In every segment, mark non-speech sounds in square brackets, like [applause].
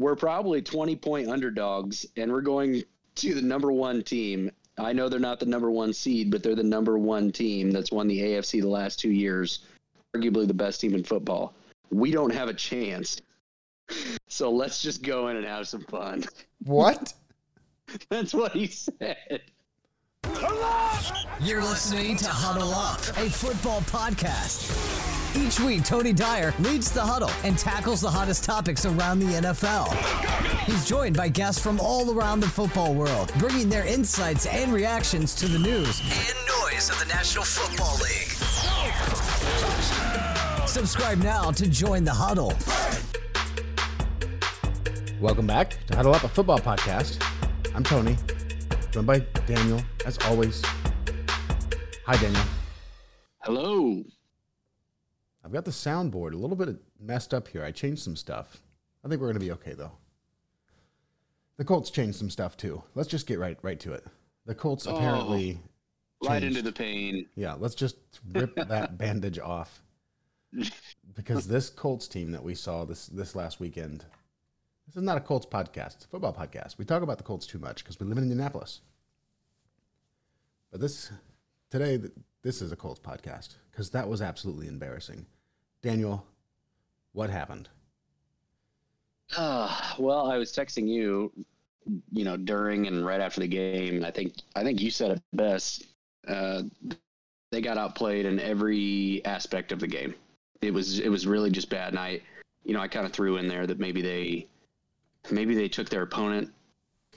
we're probably 20 point underdogs, and we're going to the number one team. I know they're not the number one seed, but they're the number one team that's won the AFC the last two years, arguably the best team in football. We don't have a chance. [laughs] So let's just go in and have some fun. What? [laughs] That's what he said. You're listening to Huddle Up, a football podcast. Each week, Tony Dyer leads the huddle and tackles the hottest topics around the NFL. He's joined by guests from all around the football world, bringing their insights and reactions to the news and noise of the National Football League. Subscribe now to join the huddle. Welcome back to Huddle Up, a football podcast. I'm Tony, joined by Daniel, as always. Hi, Daniel. Hello. I've got the soundboard a little bit messed up here. I changed some stuff. I think we're going to be okay, though. The Colts changed some stuff, too. Let's just get right right to it. The Colts Oh. apparently. Changed. into the pain. Yeah, let's just rip [laughs] that bandage off. Because this Colts team that we saw this this last weekend, this is not a Colts podcast, it's a football podcast. We talk about the Colts too much because we live in Indianapolis. But this today, this is a Colts podcast because that was absolutely embarrassing. Daniel, what happened? Uh, well, I was texting you, you know, during and right after the game, and I think I think you said it best. Uh, they got outplayed in every aspect of the game. It was it was really just bad. And I, you know, I kind of threw in there that maybe they maybe they took their opponent,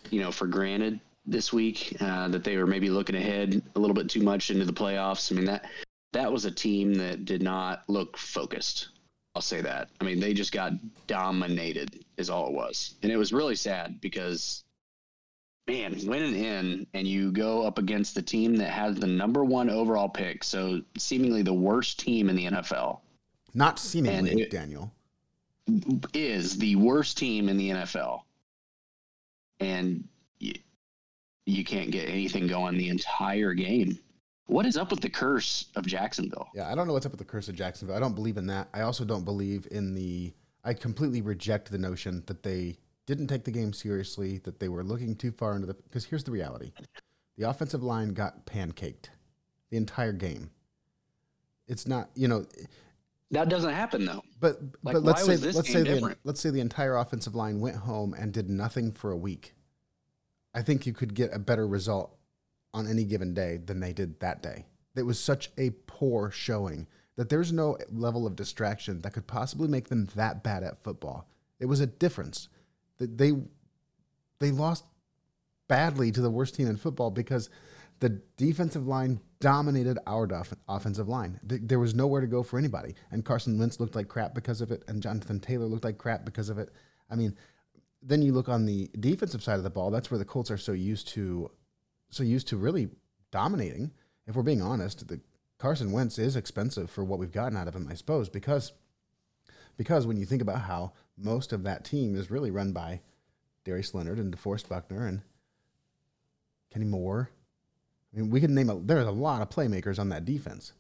you know, for granted this week. Uh, that they were maybe looking ahead a little bit too much into the playoffs. I mean that that was a team that did not look focused. I'll say that. I mean, they just got dominated, is all it was. And it was really sad because, man, winning in and you go up against the team that has the number one overall pick, so seemingly the worst team in the NFL, Not seemingly, Daniel. is the worst team in the NFL. And you, you can't get anything going the entire game. What is up with the curse of Jacksonville? Yeah, I don't know what's up with the curse of Jacksonville. I don't believe in that. I also don't believe in the. I completely reject the notion that they didn't take the game seriously, that they were looking too far into the. Because here's the reality the offensive line got pancaked the entire game. It's not, you know, That doesn't happen, though. but Like, but let's say let's say the, let's say the entire offensive line went home and did nothing for a week. I think you could get a better result on any given day than they did that day. It was such a poor showing that there's no level of distraction that could possibly make them that bad at football. It was a difference that they they lost badly to the worst team in football because the defensive line dominated our doff- offensive line. Th- There was nowhere to go for anybody, and Carson Wentz looked like crap because of it, and Jonathan Taylor looked like crap because of it. I mean, then you look on the defensive side of the ball. That's where the Colts are so used to, so used to really dominating. If we're being honest, the Carson Wentz is expensive for what we've gotten out of him, I suppose, because because when you think about how most of that team is really run by Darius Leonard and DeForest Buckner and Kenny Moore. I mean, we can name a there's a lot of playmakers on that defense,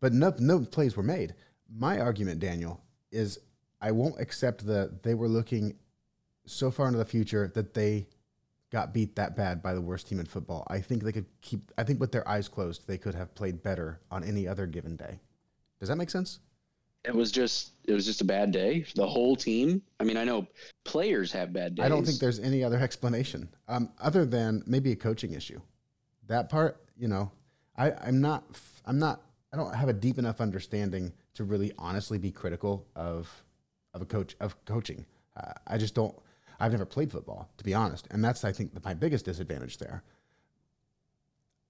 but no no plays were made. My argument, Daniel, is I won't accept that they were looking so far into the future that they got beat that bad by the worst team in football. I think they could keep. I think with their eyes closed, they could have played better on any other given day. Does that make sense? It was just it was just a bad day. The whole team. I mean, I know players have bad days. I don't think there's any other explanation um, other than maybe a coaching issue. That part, you know, I, I'm not, I'm not, I don't have a deep enough understanding to really honestly be critical of, of a coach of coaching. Uh, I just don't. I've never played football, to be honest, and that's I think my biggest disadvantage there.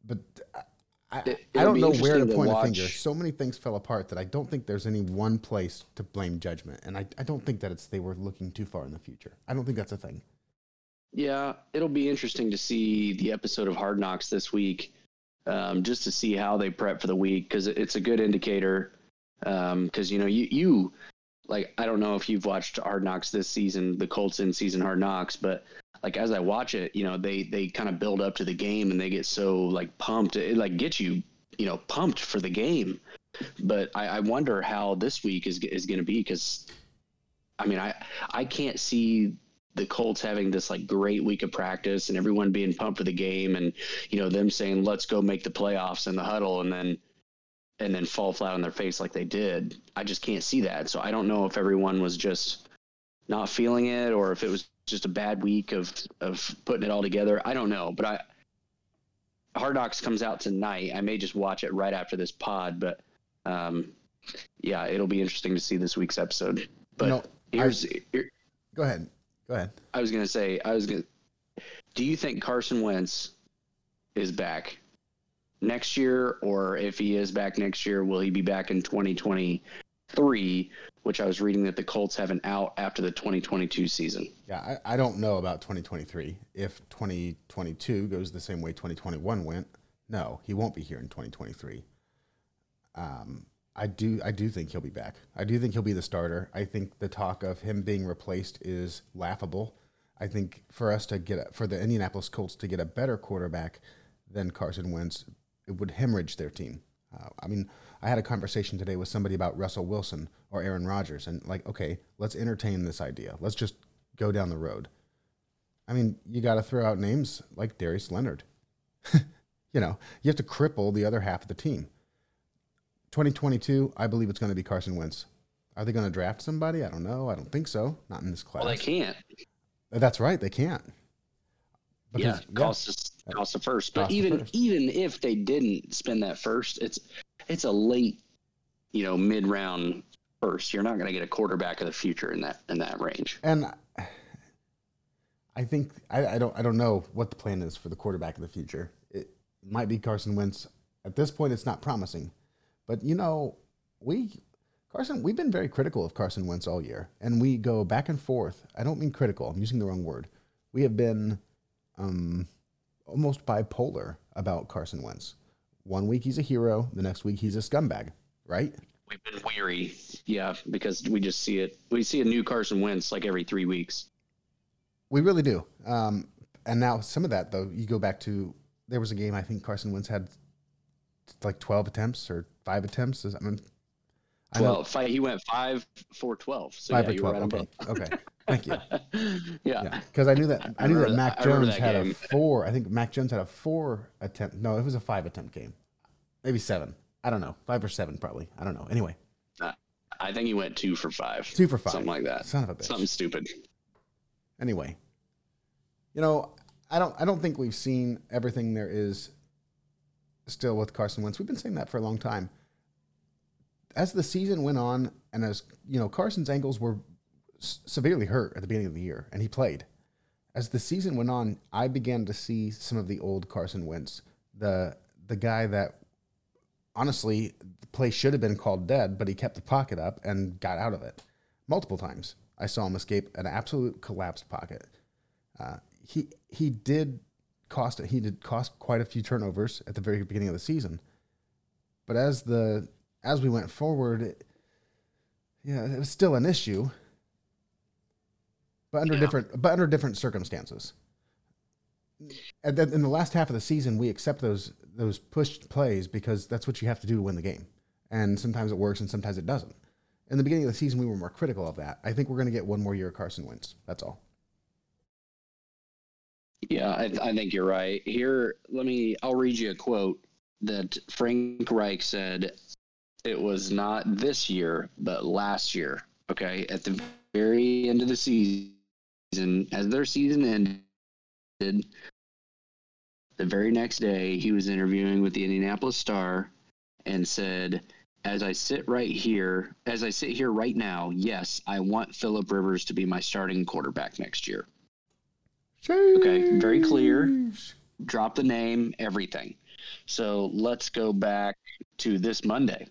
But I, I, It- I don't know where to to point a watch. finger. So many things fell apart that I don't think there's any one place to blame judgment, and I, I don't think that it's they were looking too far in the future. I don't think that's a thing. Yeah, it'll be interesting to see the episode of Hard Knocks this week, um, just to see how they prep for the week because it's a good indicator. Because you know, you you like I don't know if you've watched Hard Knocks this season, the Colts in season Hard Knocks, but like as I watch it, you know, they they kind of build up to the game and they get so like pumped. It like gets you, you know, pumped for the game. But I, I wonder how this week is is going to be because, I mean, I I can't see the Colts having this like great week of practice and everyone being pumped for the game and you know them saying let's go make the playoffs in the huddle and then and then fall flat on their face like they did. I just can't see that. So I don't know if everyone was just not feeling it or if it was just a bad week of of putting it all together. I don't know, but I Hard Knocks comes out tonight. I may just watch it right after this pod, but um, yeah, it'll be interesting to see this week's episode. But know, here's here, Go ahead. Go ahead. I was gonna say I was gonna. Do you think Carson Wentz is back next year, or if he is back next year, will he be back in 2023? Which I was reading that the Colts have an out after the 2022 season. Yeah, I, I don't know about 2023. If 2022 goes the same way 2021 went, no, he won't be here in 2023. Um, I do I do think he'll be back. I do think he'll be the starter. I think the talk of him being replaced is laughable. I think for us to get for the Indianapolis Colts to get a better quarterback than Carson Wentz, it would hemorrhage their team. Uh, I mean, I had a conversation today with somebody about Russell Wilson or Aaron Rodgers, and like, okay, let's entertain this idea. Let's just go down the road. I mean, you got to throw out names like Darius Leonard. [laughs] you know, you have to cripple the other half of the team. 2022, I believe it's going to be Carson Wentz. Are they going to draft somebody? I don't know. I don't think so. Not in this class. Well, they can't. That's right. They can't. yeah, cost us cost the first. But Cost even even if they didn't spend that first, it's it's a late, you know, mid round first. You're not going to get a quarterback of the future in that in that range. And I think I, I don't I don't know what the plan is for the quarterback of the future. It might be Carson Wentz. At this point, it's not promising. But you know, we Carson we've been very critical of Carson Wentz all year, and we go back and forth. I don't mean critical. I'm using the wrong word. We have been um, almost bipolar about Carson Wentz. One week he's a hero, the next week he's a scumbag. Right? We've been weary, yeah, because we just see it. We see a new Carson Wentz like every three weeks. We really do. Um, and now some of that though, you go back to there was a game I think Carson Wentz had like twelve attempts or five attempts. I mean, I know Well, five, he went five for twelve. So five yeah, or twelve. right okay, okay, [laughs] thank you. [laughs] yeah. Yeah, because I knew that I, I knew that Mac that- Jones that had a four. I think Mac Jones had a four attempt. No, it was a five attempt game, maybe seven. I don't know, five or seven probably. I don't know. Anyway, I think he went two for five. two for five, Something like that. Son of a bitch. Something stupid. anyway, you know, I don't I don't think we've seen everything there is still with Carson Wentz. We've been saying that for a long time. As the season went on, and as you know, Carson's ankles were severely hurt at the beginning of the year, and he played. As the season went on, I began to see some of the old Carson Wentz, the the guy that honestly the play should have been called dead, but he kept the pocket up and got out of it multiple times. I saw him escape an absolute collapsed pocket. Uh, he he did cost he did cost quite a few turnovers at the very beginning of the season, but as the as we went forward, it, yeah, it was still an issue, but under Yeah. different but under different circumstances. And then in the last half of the season, we accept those those pushed plays because that's what you have to do to win the game, and sometimes it works and sometimes it doesn't. In the beginning of the season, we were more critical of that. I think we're going to get one more year of Carson Wentz. That's all. Yeah, I, I think you're right. Here, let me. I'll read you a quote that Frank Reich said. It was not this year, but last year. Okay, at the very end of the season, as their season ended, the very next day he was interviewing with the Indianapolis Star, and said, "As I sit right here, as I sit here right now, yes, I want Philip Rivers to be my starting quarterback next year." Okay, very clear. Drop the name, everything. So let's go back to this Monday.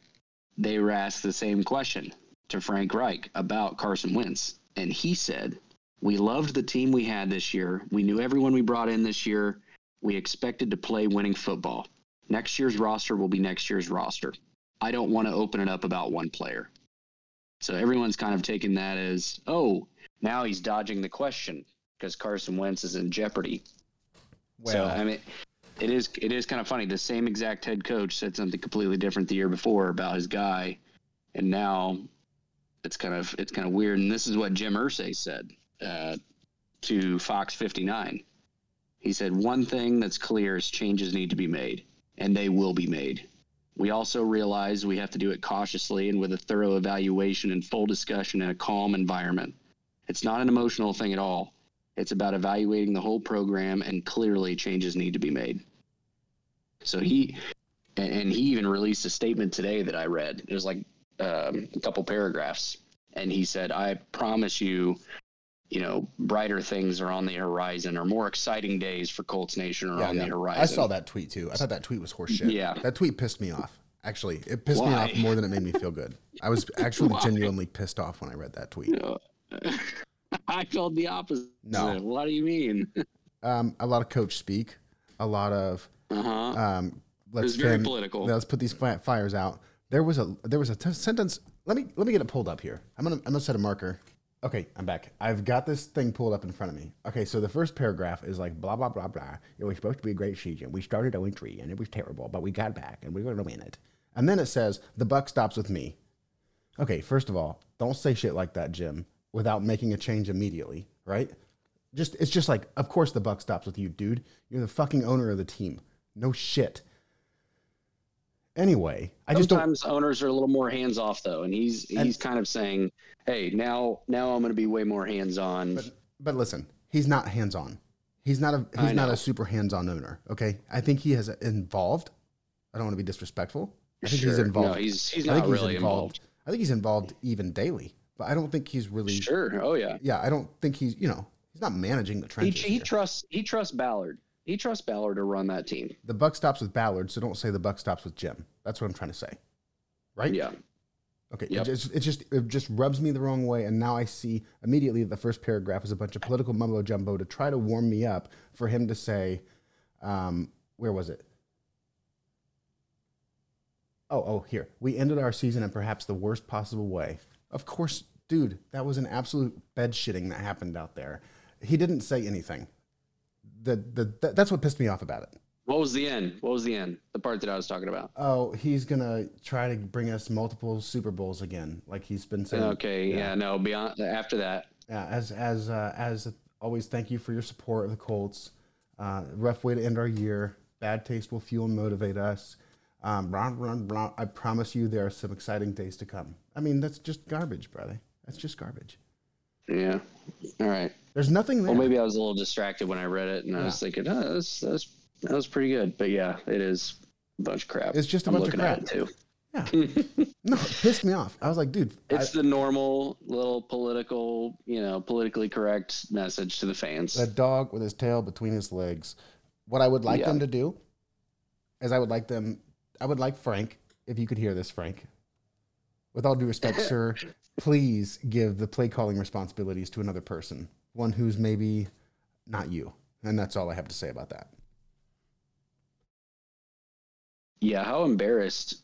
They were asked the same question to Frank Reich about Carson Wentz. And he said, We loved the team we had this year. We knew everyone we brought in this year. We expected to play winning football. Next year's roster will be next year's roster. I don't want to open it up about one player. So everyone's kind of taking that as, oh, now he's dodging the question because Carson Wentz is in jeopardy. So Well, I mean, it is it is kind of funny. The same exact head coach said something completely different the year before about his guy, and now it's kind of it's kind of weird. And this is what Jim Irsay said. Uh, to Fox 59. He said, One thing that's clear is changes need to be made, and they will be made. We also realize we have to do it cautiously and with a thorough evaluation and full discussion in a calm environment. It's not an emotional thing at all. It's about evaluating the whole program, and clearly changes need to be made. So he, and he even released a statement today that I read. It was like um, a couple paragraphs, and he said, "I promise you, you know, brighter things are on the horizon, or more exciting days for Colts Nation are Yeah, on yeah. the horizon." I saw that tweet too. I thought that tweet was horseshit. Yeah. That tweet pissed me off. Actually, it pissed me off more than it made me feel good. I was [laughs] actually genuinely pissed off when I read that tweet. [laughs] I felt the opposite. No. What do you mean? [laughs] Um, a lot of coach speak, a lot of Uh huh. um, let's was very fan- political. Let's put these fi- fires out. There was a there was a t- sentence. Let me let me get it pulled up here. I'm gonna I'm gonna set a marker. Okay, I'm back. I've got this thing pulled up in front of me. Okay, so the first paragraph is like blah blah blah blah. It was supposed to be a great season. We started 0 3 and it was terrible, but we got back and we're gonna win it. And then it says the buck stops with me. Okay, first of all, don't say shit like that, Jim, without making a change immediately, right? Just it's just like, of course the buck stops with you, dude. You're the fucking owner of the team. No shit. Anyway, I just don't Sometimes owners are a little more hands off though, and he's he's kind of saying, "Hey, now now I'm going to be way more hands on." but but listen, he's not hands on. He's not a he's not a super hands on owner. Okay, I think he has involved. I don't want to be disrespectful. I think he's involved. No, he's he's I not think he's really involved. I think he's involved even daily, but I don't think he's really. Sure. Oh yeah. Yeah, I don't think he's. You know, he's not managing the He, trenches. he here. trusts he trusts Ballard. He trusts Ballard to run that team. the buck stops with Ballard, so don't say the buck stops with Jim. That's what I'm trying to say. Right? Yeah. Okay. Yep. It, just, it just it just rubs me the wrong way, and now I see immediately the first paragraph is a bunch of political mumbo jumbo to try to warm me up for him to say, um, where was it? Oh, oh, here. We ended our season in perhaps the worst possible way. Of course, dude, that was an absolute bed shitting that happened out there. He didn't say anything. The, the, that- that's what pissed me off about it. What was the end? What was the end? The part that I was talking about. Oh, he's gonna try to bring us multiple Super Bowls again, like he's been saying. Okay. Yeah. No. Beyond after that. Yeah, as as uh, as always, thank you for your support of the Colts. Uh, rough way to end our year. Bad taste will fuel and motivate us. Um, blah, blah, blah. I promise you, there are some exciting days to come. I mean, that's just garbage, brother. That's just garbage. Yeah. All right. There's nothing there. Well, maybe I was a little distracted when I read it, and I was thinking, oh, that's that's that was pretty good. But yeah, it is a bunch of crap. It's just a I'm bunch of crap. it too. Yeah. [laughs] no, it pissed me off. I was like, dude, I- It's the normal little political, you know, politically correct message to the fans. a dog with his tail between his legs. What I would like Yeah. them to do is I would like them I would like Frank, if you could hear this, Frank. With all due respect, [laughs] sir, please give the play calling responsibilities to another person. One who's maybe not you. And that's all I have to say about that. Yeah, how embarrassed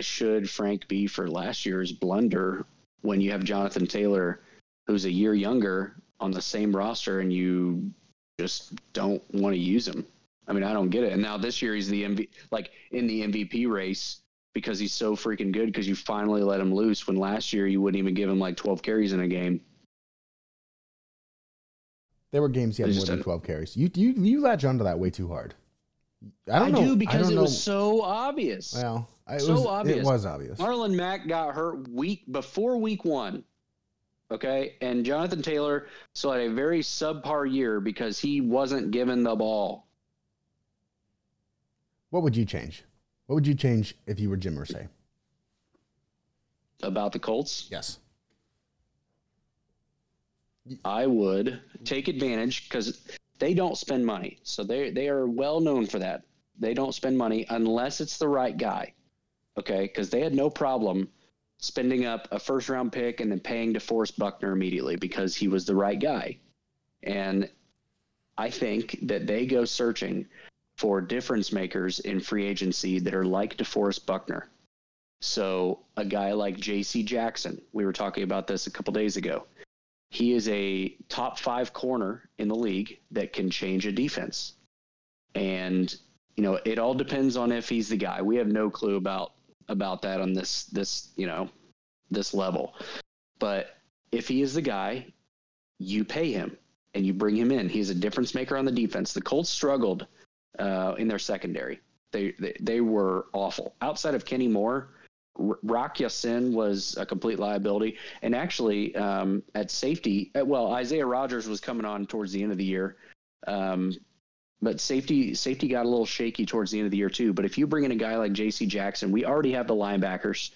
should Frank be for last year's blunder when you have Jonathan Taylor, who's a year younger, on the same roster, and you just don't want to use him? I mean, I don't get it. And now this year he's the MV, like in the MVP race because he's so freaking good because you finally let him loose. When last year you wouldn't even give him like 12 carries in a game. There were games he had more than 12 carries. You you you latch onto that way too hard. I don't know. do I because don't it know. was so obvious. well, it so was, obvious. It was obvious. Marlon Mack got hurt week before week one. Okay. And Jonathan Taylor still had a very subpar year because he wasn't given the ball. What would you change? What would you change if you were Jim Irsay? About the Colts, Yes. I would take advantage because they don't spend money. So they they are well known for that. They don't spend money unless it's the right guy. Okay, because they had no problem spending up a first round pick and then paying DeForest Buckner immediately because he was the right guy. And I think that they go searching for difference makers in free agency that are like DeForest Buckner. So a guy like J.C. Jackson, we were talking about this a couple days ago. He is a top five corner in the league that can change a defense. And, you know, it all depends on if he's the guy. We have no clue about about that on this this, you know, this level. But if he is the guy, you pay him and you bring him in. He's a difference maker on the defense. The Colts struggled uh, in their secondary. They, they they were awful. Outside of Kenny Moore, R- Ya-Sin was a complete liability. And actually, um, at safety, uh, well, Isaiah Rodgers was coming on towards the end of the year. Um, but safety safety got a little shaky towards the end of the year too. But if you bring in a guy like J.C. Jackson, we already have the linebackers.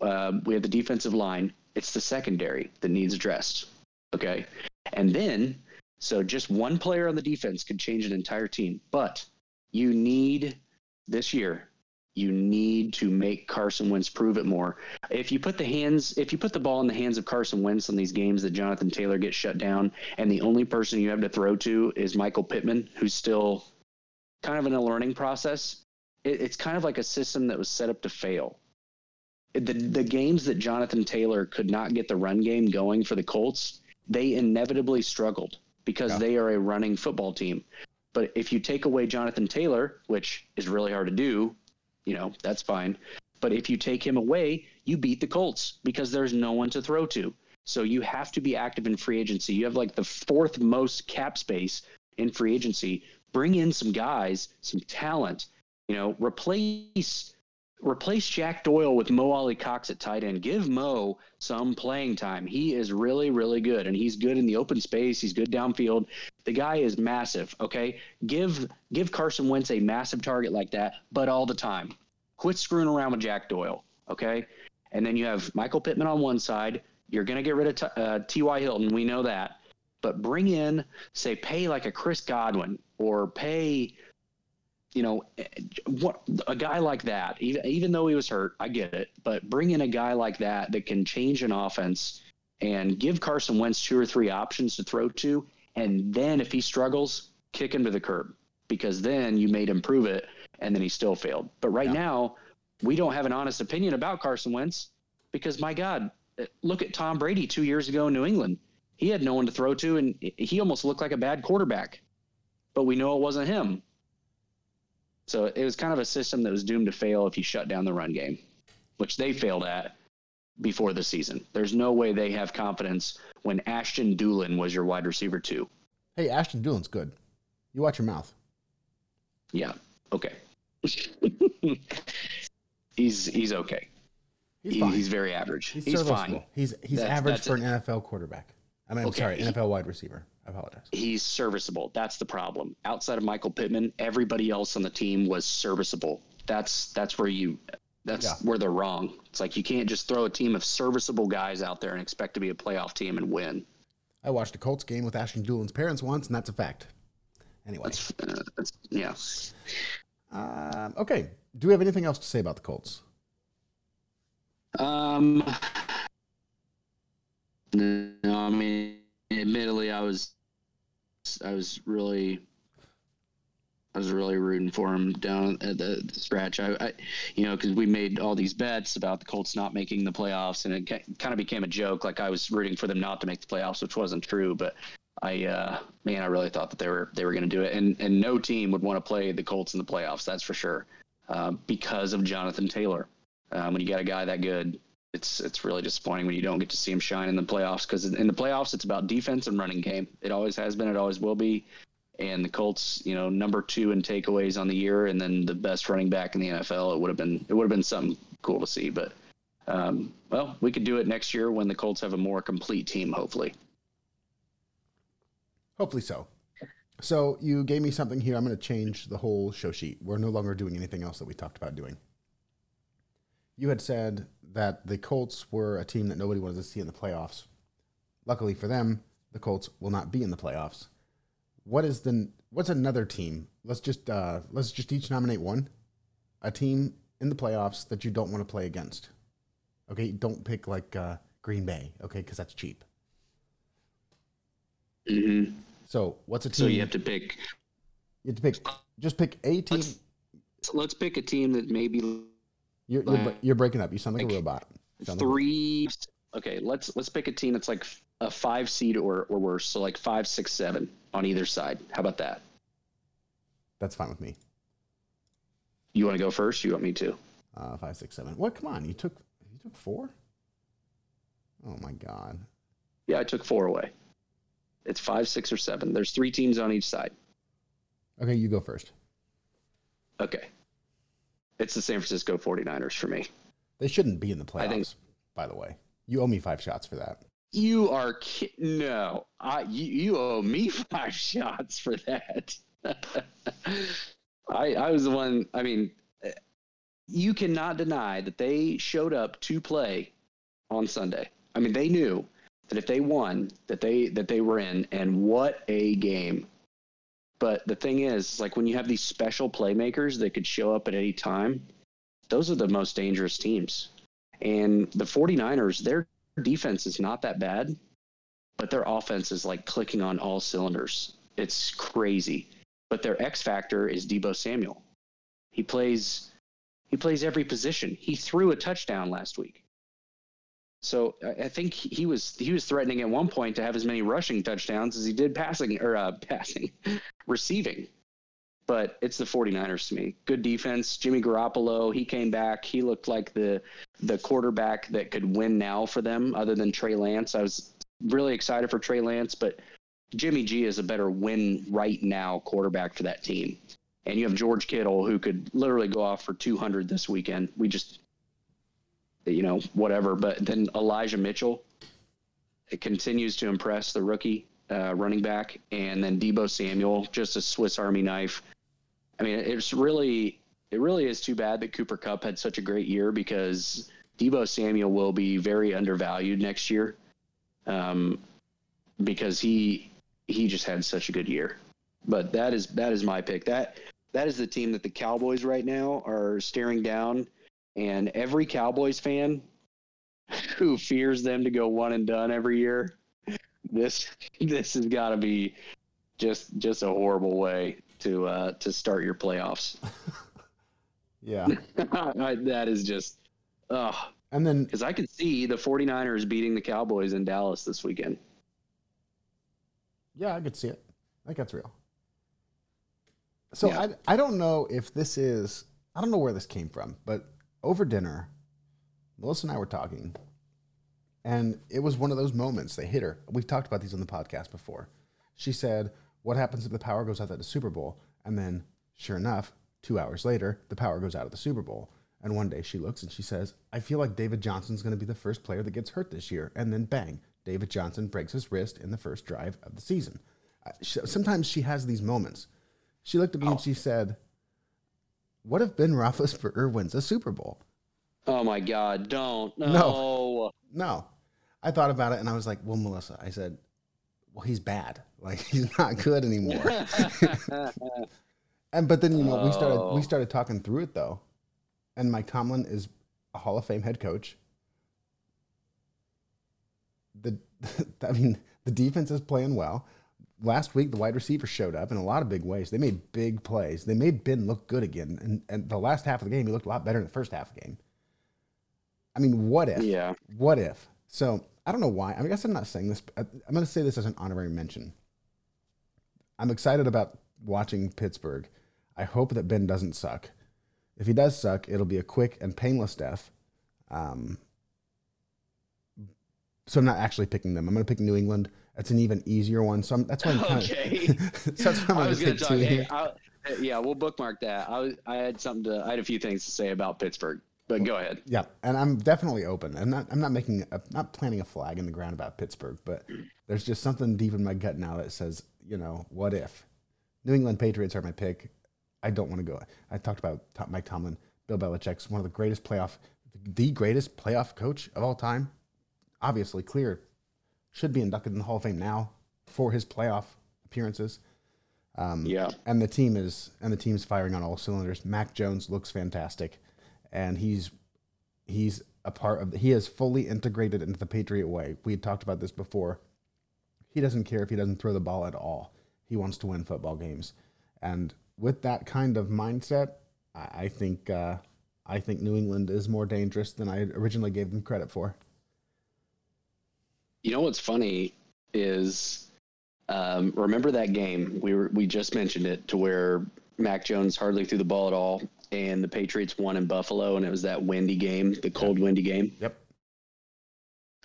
Uh, we have the defensive line. It's the secondary that needs addressed. Okay, and then so just one player on the defense could change an entire team. But you need this year. You need to make Carson Wentz prove it more. If you put the hands, if you put the ball in the hands of Carson Wentz in these games that Jonathan Taylor gets shut down, and the only person you have to throw to is Michael Pittman, who's still kind of in a learning process, it, it's kind of like a system that was set up to fail. The the games that Jonathan Taylor could not get the run game going for the Colts, they inevitably struggled because Yeah. they are a running football team. But if you take away Jonathan Taylor, which is really hard to do, you know, that's fine. But if you take him away, you beat the Colts because there's no one to throw to. So you have to be active in free agency. You have like the fourth most cap space in free agency. Bring in some guys, some talent. You know, replace replace Jack Doyle with Mo Alie-Cox at tight end. Give Mo some playing time. He is really, really good, and he's good in the open space. He's good downfield. The guy is massive. Okay, give give Carson Wentz a massive target like that, but all the time. Quit screwing around with Jack Doyle. Okay, and then you have Michael Pittman on one side. You're to get rid of T- uh, T.Y. Hilton. We know that. But bring in, say, pay like a Chris Godwin or pay, you know, eh, what a guy like that. Even even though he was hurt, I get it. But bring in a guy like that that can change an offense and give Carson Wentz two or three options to throw to, and then if he struggles, kick him to the curb because then you made him prove it, and then he still failed. But right Yeah. now, we don't have an honest opinion about Carson Wentz because my God, eh, look at Tom Brady two years ago in New England. He had no one to throw to, and he almost looked like a bad quarterback. But we know it wasn't him. So it was kind of a system that was doomed to fail if you shut down the run game, which they failed at before the season. There's no way they have confidence when Ashton Dulin was your wide receiver too. Hey, Ashton Dulin's good. You watch your mouth. Yeah. Okay. [laughs] he's he's okay. He's He- he's very average. He's, He's, fine. He's he's That's- average that's for it. an NFL quarterback. I mean, I'm sorry, NFL wide receiver. I apologize. He's serviceable. That's the problem. Outside of Michael Pittman, everybody else on the team was serviceable. That's that's where you that's Yeah. where they're wrong. It's like you can't just throw a team of serviceable guys out there and expect to be a playoff team and win. I watched a Colts game with Ashton Dulin's parents once, and that's a fact. Anyway, That's, uh, that's yeah. um, okay. Do we have anything else to say about the Colts? Um, no, I mean, admittedly, I was, I was really, I was really rooting for him down at the, the. I, I, you know, because we made all these bets about the Colts not making the playoffs, and it kind of became a joke. Like I was rooting for them not to make the playoffs, which wasn't true, but. I uh, man, I really thought that they were they were going to do it, and and no team would want to play the Colts in the playoffs. That's for sure, uh, because of Jonathan Taylor. Um, when you got a guy that good, it's it's really disappointing when you don't get to see him shine in the playoffs because in the playoffs it's about defense and running game. It always has been. It always will be. And the Colts, you know, number two in takeaways on the year, and then the best running back in the NFL. It would have been it would have been something cool to see. But um, well, we could do it next year when the Colts have a more complete team, hopefully. Hopefully so. So you gave me something here. I'm going to change the whole show sheet. We're no longer doing anything else that we talked about doing. You had said that the Colts were a team that nobody wanted to see in the playoffs. Luckily for them, the Colts will not be in the playoffs. What is the what's another team? Let's just uh, let's just each nominate one, a team in the playoffs that you don't want to play against. Okay, don't pick like uh, Green Bay. Okay, because that's cheap. hmm So what's a team? So you have to pick. You have to pick. Just pick a team. Let's, let's pick a team that maybe You're, you're, you're breaking up. You sound like, a robot. Like- three. Okay, let's let's pick a team that's like a five seed or or worse. So like five, six, seven on either side. How about that? that's fine with me. You want to go first? You want me to? Uh, five, six, seven. What? Come on. You took you took four. Oh my god. Yeah, I took four away. It's five, six, or seven. There's three teams on each side. Okay, you go first. Okay. It's the San Francisco 49ers for me. They shouldn't be in the playoffs, I think- by the way. You owe me five shots for that. You are ki- no. I you, you owe me [laughs] five shots for that. [laughs] I I was the one. I mean, eh, you cannot deny that they showed up to play on Sunday. I mean, they knew that if they won, that they that they were in, and what a game. But the thing is, like when you have these special playmakers that could show up at any time, those are the most dangerous teams. And the 49ers, their defense is not that bad, but their offense is like clicking on all cylinders. It's crazy. But their X factor is Deebo Samuel. He plays he plays every position. He threw a touchdown last week. So I think he was he was threatening at one point to have as many rushing touchdowns as he did passing or uh, [laughs] passing receiving. But it's the 49ers to me. Good defense. Jimmy Garoppolo, he came back. He looked like the the quarterback that could win now for them other than Trey Lance. I was really excited for Trey Lance, but Jimmy G is a better win right now quarterback for that team. And you have George Kittle who could literally go off for 200 this weekend. We just you know, whatever. But then Elijah Mitchell, it continues to impress the rookie uh, running back, and then Deebo Samuel, just a Swiss Army knife. I mean, it's really, it really is too bad that Cooper Kupp had such a great year because Deebo Samuel will be very undervalued next year, um, because he he just had such a good year. But that is that is my pick. That that is the team that the Cowboys right now are staring down and every Cowboys fan [laughs] who fears them to go one and done every year, this [laughs] this has got to be just just a horrible way to uh, to start your playoffs. [laughs] Yeah. That is just oh And then because I could see the 49ers beating the Cowboys in Dallas this weekend. Yeah, I could see it. I think that's real. So Yeah. I I don't know if this is I don't know where this came from, but over dinner, Melissa and I were talking, and it was one of those moments they hit her. We've talked about these on the podcast before. She said, "What happens if the power goes out at the Super Bowl?" And then, sure enough, two hours later, the power goes out at the Super Bowl. And one day she looks and she says, "I feel like David Johnson's going to be the first player that gets hurt this year." And then, bang, David Johnson breaks his wrist in the first drive of the season. Uh, Sometimes she has these moments. She looked at me and she said, "What if Ben Roethlisberger wins a Super Bowl?" Oh my God! Don't [laughs] no. No. I thought about it and I was like, "Well, Melissa," I said, "Well, he's bad. [laughs] Like he's not good anymore." [laughs] and but then you know we started we Oh. started talking through it though, and Mike Tomlin is a Hall of Fame head coach. The I mean the defense is playing well. Last week the wide receiver showed up in a lot of big ways. They made big plays. They made Ben look good again, and and the last half of the game he looked a lot better than the first half of the game. I mean, what if? yeah. What if? So I don't know why. I, guess I'm not saying this. I'm going to say this as an honorary mention. I'm excited about watching Pittsburgh. I hope that Ben doesn't suck. If he does suck, it'll be a quick and painless death. Um, so I'm not actually picking them. I'm going to pick New England. That's an even easier one. So I'm, that's why I'm kind [laughs] Okay. [laughs] so that's why I'm I was going to talk. Hey, yeah, we'll bookmark that. I was, I had something to. I had a few things to say about Pittsburgh, but go ahead. Yeah, and I'm definitely open. I'm not. I'm not making. A, not planting a flag in the ground about Pittsburgh, but there's just something deep in my gut now that says, you know, what if? New England Patriots are my pick. I don't want to go. I talked about Mike Tomlin. Bill Belichick's one of the greatest playoff, the greatest playoff coach of all time. Obviously, clear. Should be inducted in the Hall of Fame now for his playoff appearances. Um, Yeah. and the team is and the team's firing on all cylinders. Mac Jones looks fantastic, and he's he's a part of. He is fully integrated into the Patriot way. We had talked about this before. He doesn't care if he doesn't throw the ball at all. He wants to win football games, and with that kind of mindset, I, I think uh, I think New England is more dangerous than I originally gave them credit for. You know what's funny is um, remember that game we were we just mentioned it to where Mac Jones hardly threw the ball at all, and the Patriots won in Buffalo, and it was that windy game, the cold windy game. Yep.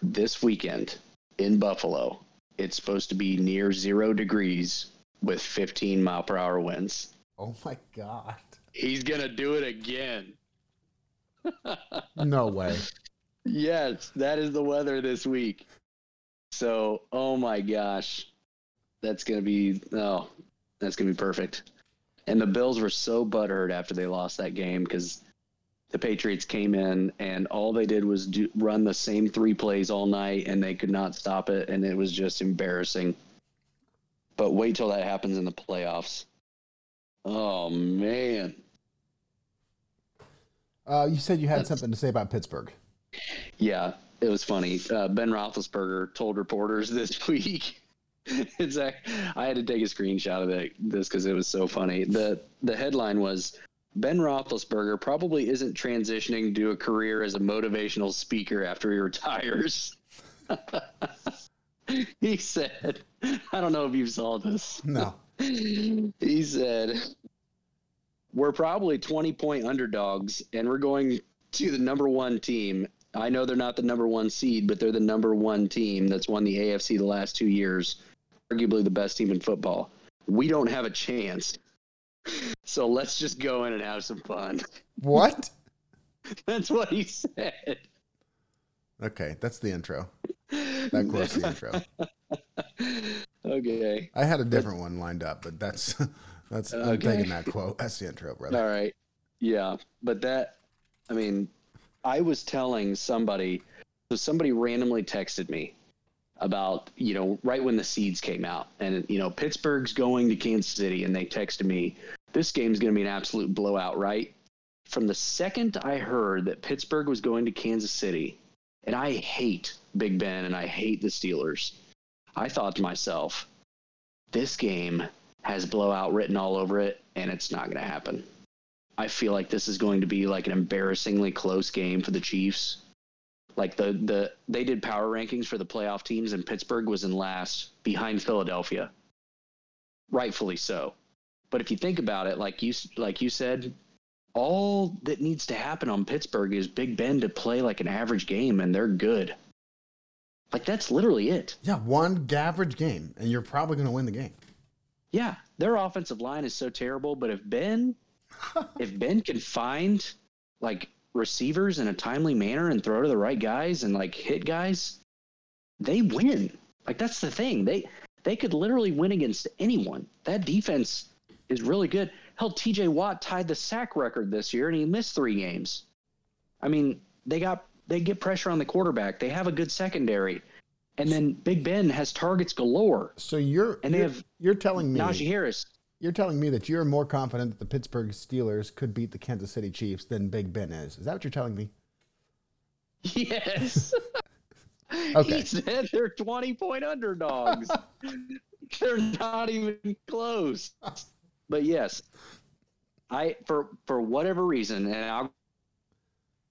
This weekend in Buffalo, it's supposed to be near zero degrees with 15 mile per hour winds. Oh my god. He's gonna do it again. No [laughs] way. Yes, that is the weather this week. So, oh my gosh, that's gonna be oh, that's gonna be perfect. And the Bills were so butthurt after they lost that game because the Patriots came in and all they did was do, run the same three plays all night and they could not stop it and it was just embarrassing. But wait till that happens in the playoffs. Oh man. Uh, you said you had something to say about Pittsburgh. Yeah, it was funny. Uh, ben Roethlisberger told reporters [laughs] this week. it's I had to take a screenshot of it, this because it was so funny. the The headline was Ben Roethlisberger probably isn't transitioning to a career as a motivational speaker after he retires. [laughs] he said, "I don't know if you saw this." No. [laughs] he said, We're probably 20 point underdogs, and we're going to the number one team. I know they're not the number one seed, but they're the number one team that's won the AFC the last two years, arguably the best team in football. We don't have a chance. So let's just go in and have some fun. What? [laughs] That's what he said. Okay, that's the intro. That quote's the intro. [laughs] Okay. I had a different one lined up, but that's [laughs] that's I'm Okay. taking that quote. That's the intro, brother. All right. Yeah. But that, I mean, I was telling somebody, so somebody randomly texted me about, you know, right when the seeds came out and, you know, Pittsburgh's going to Kansas City and they texted me, this game's going to be an absolute blowout, right? From the second I heard that Pittsburgh was going to Kansas City, and I hate Big Ben and I hate the Steelers, I thought to myself, this game has blowout written all over it, and it's not going to happen. I feel like this is going to be like an embarrassingly close game for the Chiefs. Like the the they did power rankings for the playoff teams, and Pittsburgh was in last behind Philadelphia. Rightfully so, but if you think about it, like you like you said, all that needs to happen on Pittsburgh is Big Ben to play like an average game, and they're good. Like that's literally it. Yeah, one average game, and you're probably going to win the game. Yeah, their offensive line is so terrible, but if Ben [laughs] if Ben can find like receivers in a timely manner and throw to the right guys and like hit guys, they win. Like that's the thing. They they could literally win against anyone. That defense is really good. Hell, TJ Watt tied the sack record this year and he missed 3 games. I mean, they got they get pressure on the quarterback. They have a good secondary. And then Big Ben has targets galore. So you're And they you're, have you're telling me Najee Harris. You're telling me that you're more confident that the Pittsburgh Steelers could beat the Kansas City Chiefs than Big Ben is. Is that what you're telling me? Yes. [laughs] Okay. He said they're 20 point underdogs. [laughs] they're not even close. But yes, I for for whatever reason, and I'll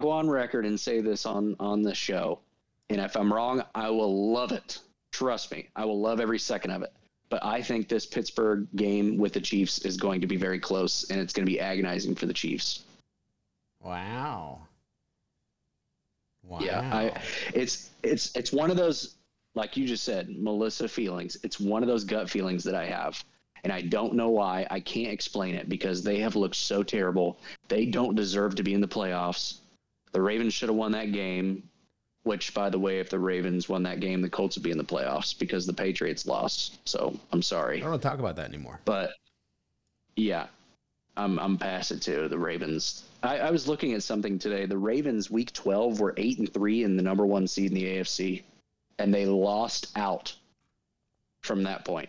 go on record and say this on on the show. And if I'm wrong, I will love it. Trust me, I will love every second of it. But I think this Pittsburgh game with the Chiefs is going to be very close, and it's going to be agonizing for the Chiefs. Wow. Wow. Yeah, I, it's it's it's one of those like you just said, Melissa feelings. It's one of those gut feelings that I have, and I don't know why. I can't explain it because they have looked so terrible. They don't deserve to be in the playoffs. The Ravens should have won that game. Which, by the way, if the Ravens won that game, the Colts would be in the playoffs because the Patriots lost. So I'm sorry. I don't want to talk about that anymore. but yeah, I'm I'm past it too. The Ravens. I, I was looking at something today. The Ravens, week 12, were eight and three in the number one seed in the AFC, and they lost out from that point.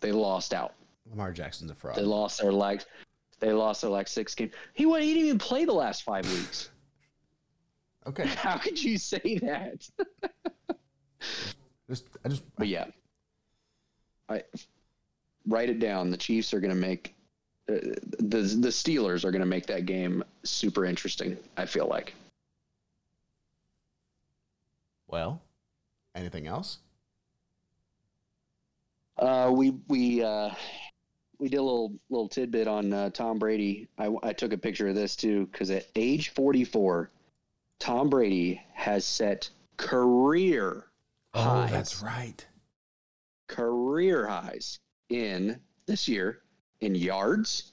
They lost out. Lamar Jackson's a fraud. They lost their like, they lost their like six games. He wa- he didn't even play the last five weeks. Okay. [laughs] How could you say that? [laughs] Just I just But yeah, I write it down. The Chiefs are going to make uh, the the Steelers are going to make that game super interesting. I feel like. well. Anything else? Uh, we we uh, we did a little little tidbit on uh, Tom Brady. I, I took a picture of this too because at age 44, Tom Brady has set career Oh, highs, that's right. career highs in this year in yards.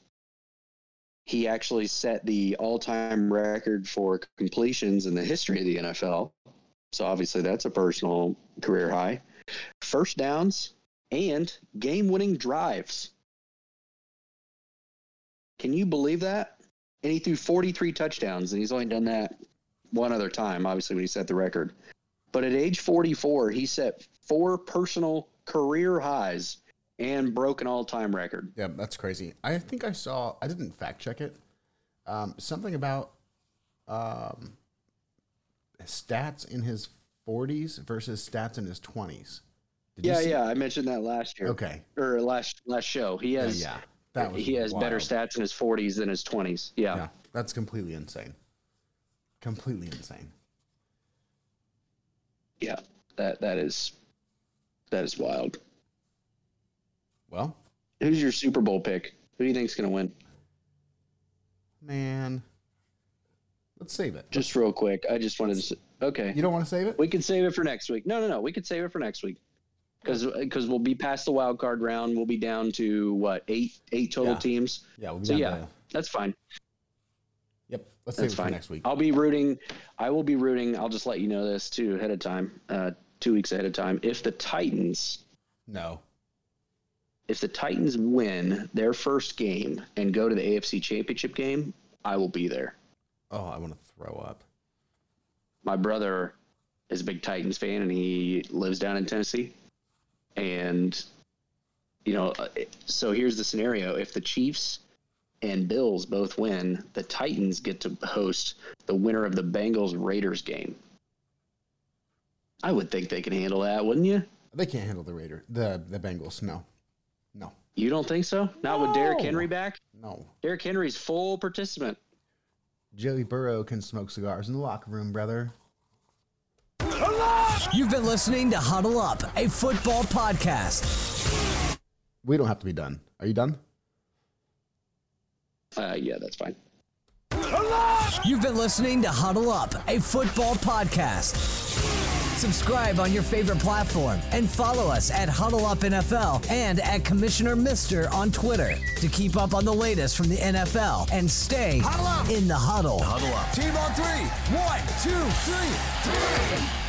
He actually set the all-time record for completions in the history of the NFL. So obviously that's a personal career high. First downs and game-winning drives. Can you believe that? And he threw 43 touchdowns, and he's only done that one other time, obviously, when he set the record. But at age 44, he set four personal career highs and broke an all time record. Yeah, that's crazy. I think I saw. I didn't fact check it. Um, something about um, stats in his 40s versus stats in his 20s. Did Yeah, yeah, I mentioned that last year. Okay. Or last last show. He has yeah. That was he has better stats in his 40s than his 20s. Yeah. Yeah, that's completely insane. Completely insane. Yeah. That that is that is wild. Well, Who's your Super Bowl pick? Who do you think's going to win? man, let's save it. Just real quick. I just wanted to Okay. You don't want to save it? We can save it for next week. No, no, no. We could save it for next week. Cuz cuz we'll be past the wild card round. We'll be down to what? 8 8 total Yeah. teams. Yeah, we'll be So down yeah, to- that's fine. Yep. Let's That's it for fine. next week. I'll be rooting. I will be rooting. I'll just let you know this too ahead of time, uh, two weeks ahead of time. If the Titans, No. if the Titans win their first game and go to the AFC Championship game, I will be there. Oh, I want to throw up. My brother is a big Titans fan, and he lives down in Tennessee. And you know, uh, so here's the scenario: if the Chiefs and Bills both win, the Titans get to host the winner of the Bengals Raiders game. I would think they can handle that, wouldn't you? They can't handle the Raider, the the Bengals. No, no, You don't think so? Not with Derrick Henry back. no. Derrick Henry's full participant. Joey Burrow can smoke cigars in the locker room, brother. You've been listening to Huddle Up, a football podcast. We don't have to be done. Are you done? Uh, yeah, that's fine. You've been listening to Huddle Up, a football podcast. Subscribe on your favorite platform and follow us at Huddle Up NFL and at Commissioner Mister on Twitter to keep up on the latest from the NFL and stay Huddle up. in the huddle. Huddle up. Team on three. One, two, three.